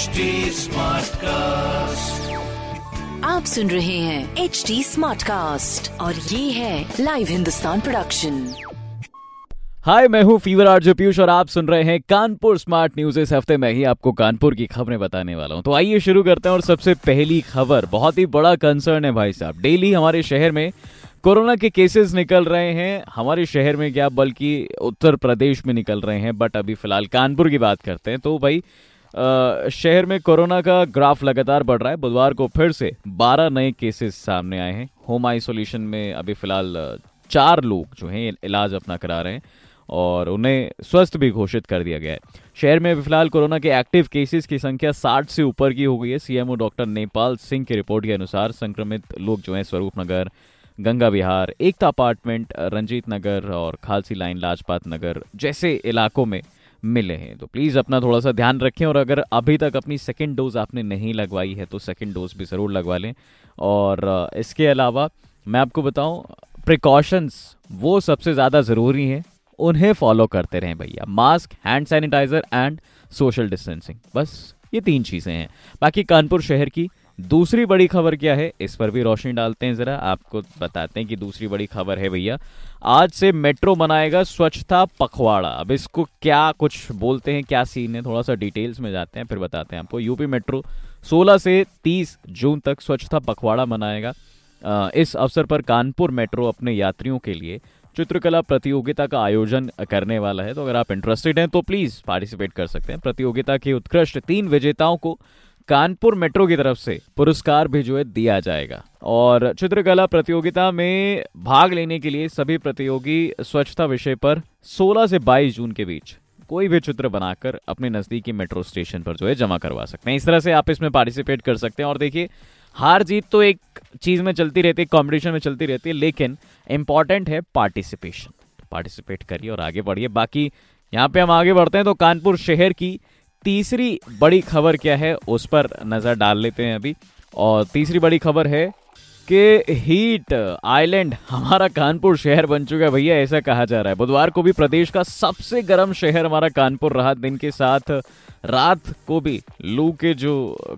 HD Smartcast. आप सुन रहे हैं एच डी स्मार्ट कास्ट और ये है लाइव हिंदुस्तान प्रोडक्शन हाय मैं हूँ फीवर आरजे पीयूष और आप सुन रहे हैं कानपुर स्मार्ट न्यूज़ इस हफ़्ते में ही आपको कानपुर की खबरें बताने वाला हूँ। तो आइए शुरू करते हैं और सबसे पहली खबर बहुत ही बड़ा कंसर्न है भाई साहब। डेली हमारे शहर में कोरोना के केसेस निकल रहे हैं। हमारे शहर में क्या बल्कि उत्तर प्रदेश में निकल रहे हैं बट अभी फ़िलहाल कानपुर की बात करते हैं। तो भाई शहर में कोरोना का ग्राफ लगातार बढ़ रहा है। बुधवार को फिर से 12 नए केसेस सामने आए हैं। होम आइसोलेशन में अभी फ़िलहाल चार लोग जो हैं इलाज अपना करा रहे हैं और उन्हें स्वस्थ भी घोषित कर दिया गया है। शहर में फ़िलहाल कोरोना के एक्टिव केसेस की संख्या 60 से ऊपर की हो गई है। सीएमओ डॉक्टर नेपाल सिंह की रिपोर्ट के अनुसार संक्रमित लोग जो हैं, स्वरूप नगर, गंगा विहार, एकता अपार्टमेंट, रंजीत नगर और खालसी लाइन, लाजपात नगर जैसे इलाकों में मिले हैं। तो प्लीज़ अपना थोड़ा सा ध्यान रखें और अगर अभी तक अपनी सेकेंड डोज आपने नहीं लगवाई है तो सेकेंड डोज भी ज़रूर लगवा लें। और इसके अलावा मैं आपको बताऊँ प्रिकॉशंस वो सबसे ज़्यादा ज़रूरी हैं, उन्हें फॉलो करते रहें भैया। Mask hand sanitiser and social distancing बस, ये तीन चीज़ें हैं। बाकी कानपुर शहर की दूसरी बड़ी खबर क्या है? इस पर भी रोशनी डालते हैं ज़रा। आपको बताते हैं कि दूसरी बड़ी खबर है भैया। आज से मेट्रो बनाएगा स्वच्छता पखवाड़ा। अब इसको क्या कुछ बोलते हैं, क्या सीन है? थोड़ा सा डिटेल्स में जाते हैं, फिर बताते हैं आपको। यूपी मेट्रो 16 से 30 जून तक स्वच्छता पखवाड़ा मनाएगा। इस अवसर पर कानपुर मेट्रो अपने यात्रियों के लिए चित्रकला प्रतियोगिता का आयोजन करने वाला है। तो अगर आप इंटरेस्टेड हैं तो प्लीज़ पार्टिसिपेट कर सकते हैं। प्रतियोगिता के उत्कृष्ट तीन विजेताओं को कानपुर मेट्रो की तरफ़ से पुरस्कार भी जो है दिया जाएगा। और चित्रकला प्रतियोगिता में भाग लेने के लिए सभी प्रतियोगी स्वच्छता विषय पर 16 से 22 जून के बीच कोई भी चित्र बनाकर अपने नजदीकी मेट्रो स्टेशन पर जो है जमा करवा सकते हैं। इस तरह से आप इसमें पार्टिसिपेट कर सकते हैं। और देखिए, हार जीत तो एक चीज़ में चलती रहती है कॉम्पिटिशन में चलती रहती है, लेकिन इंपॉर्टेंट है पार्टिसिपेशन पार्टिसिपेट करिए और आगे बढ़िए। बाकी यहाँ पे हम आगे बढ़ते हैं तो कानपुर शहर की तीसरी बड़ी खबर क्या है, उस पर नज़र डाल लेते हैं अभी। और तीसरी बड़ी खबर है कि हीट आइलैंड हमारा कानपुर शहर बन चुका है भैया, ऐसा कहा जा रहा है। बुधवार को भी प्रदेश का सबसे गर्म शहर हमारा कानपुर रहा। दिन के साथ रात को भी लू के जो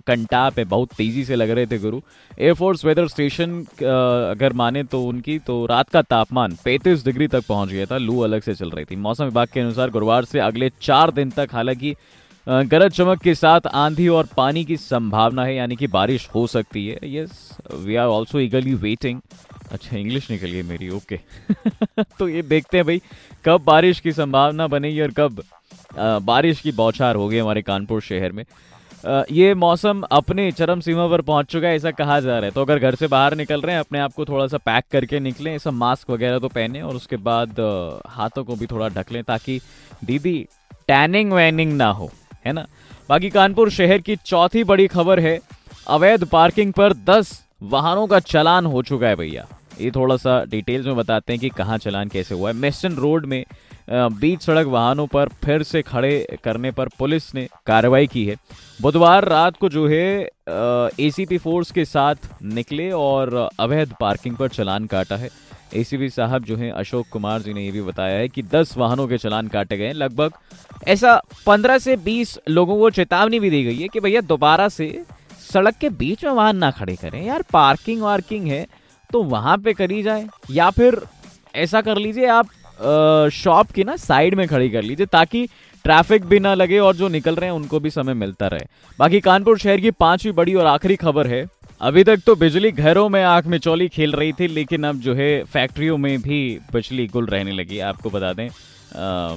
कंटाप है, बहुत तेज़ी से लग रहे थे गुरु। एयरफोर्स वेदर स्टेशन अगर माने तो उनकी तो रात का तापमान 35 डिग्री तक पहुँच गया था। लू अलग से चल रही थी। मौसम विभाग के अनुसार गुरुवार से अगले चार दिन तक, हालाँकि गरज चमक के साथ आंधी और पानी की संभावना है, यानी कि बारिश हो सकती है। Yes we are also eagerly waiting अच्छा इंग्लिश निकल गई मेरी ओके तो ये देखते हैं भाई, कब बारिश की संभावना बनेगी और कब बारिश की बौछार होगी हमारे कानपुर शहर में। ये मौसम अपने चरम सीमा पर पहुँच चुका है, ऐसा कहा जा रहा है। तो अगर घर से बाहर निकल रहे हैं, अपने आप को थोड़ा सा पैक करके निकलें, ऐसा मास्क वगैरह तो पहने और उसके बाद हाथों को भी थोड़ा ढक लें, ताकि दीदी टैनिंग वैनिंग ना हो। है ना? बाकी कानपुर शहर की चौथी बड़ी खबर है, अवैध पार्किंग पर 10 वाहनों का चलान हो चुका है भैया। ये थोड़ा सा डिटेल्स में बताते हैं कि कहाँ चलान कैसे हुआ है। मेस्टन रोड में बीच सड़क वाहनों पर फिर से खड़े करने पर पुलिस ने कार्रवाई की है। बुधवार रात को जो है एसीपी फोर्स के साथ निकले और अवैध पार्किंग पर चलान काटा है। एसीपी साहब जो हैं, अशोक कुमार जी ने ये भी बताया है कि 10 वाहनों के चलान काटे गए लगभग ऐसा 15 से 20 लोगों को चेतावनी भी दी गई है कि भैया दोबारा से सड़क के बीच में वाहन ना खड़े करें। यार, पार्किंग वार्किंग है तो वहाँ पे करी जाए। या फिर ऐसा कर लीजिए, आप शॉप की ना साइड में खड़ी कर लीजिए, ताकि ट्रैफ़िक भी ना लगे और जो निकल रहे हैं, उनको भी समय मिलता रहे। बाकी कानपुर शहर की पांचवी बड़ी और आखिरी खबर है अभी तक तो बिजली घरों में आँख में चौली खेल रही थी, लेकिन अब जो है फैक्ट्रियों में भी बिजली गुल रहने लगी। आपको बता दें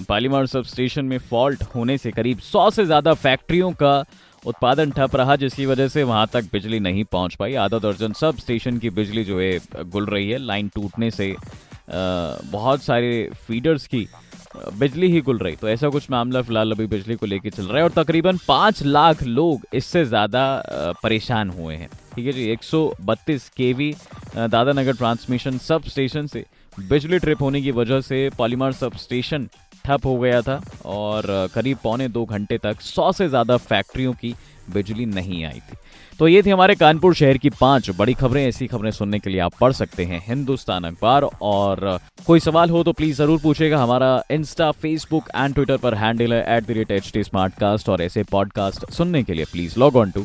पालीमार सब स्टेशन में फॉल्ट होने से करीब सौ से ज़्यादा फैक्ट्रियों का उत्पादन ठप रहा, जिसकी वजह से वहाँ तक बिजली नहीं पहुँच पाई। आधा दर्जन सब स्टेशन की बिजली जो है, गुल रही है लाइन टूटने से बहुत सारे फीडर्स की बिजली ही गुल रही। तो ऐसा कुछ मामला फ़िलहाल अभी बिजली को लेकर चल रहा है और तकरीबन पाँच लाख लोग इससे ज़्यादा परेशान हुए हैं। ठीक है जी 132 KV Dadanagar transmission sub station से बिजली ट्रिप होने की वजह से पॉलीमर सब स्टेशन ठप हो गया था और करीब पौने दो घंटे तक सौ से ज़्यादा फैक्ट्रियों की बिजली नहीं आई थी। तो ये थी हमारे कानपुर शहर की पाँच बड़ी खबरें, ऐसी खबरें सुनने के लिए आप पढ़ सकते हैं हिंदुस्तान अखबार और कोई सवाल हो तो प्लीज़ ज़रूर पूछेगा। हमारा इंस्टा, फेसबुक एंड ट्विटर पर हैंडल है at the rate H T और ऐसे पॉडकास्ट सुनने के लिए please log on to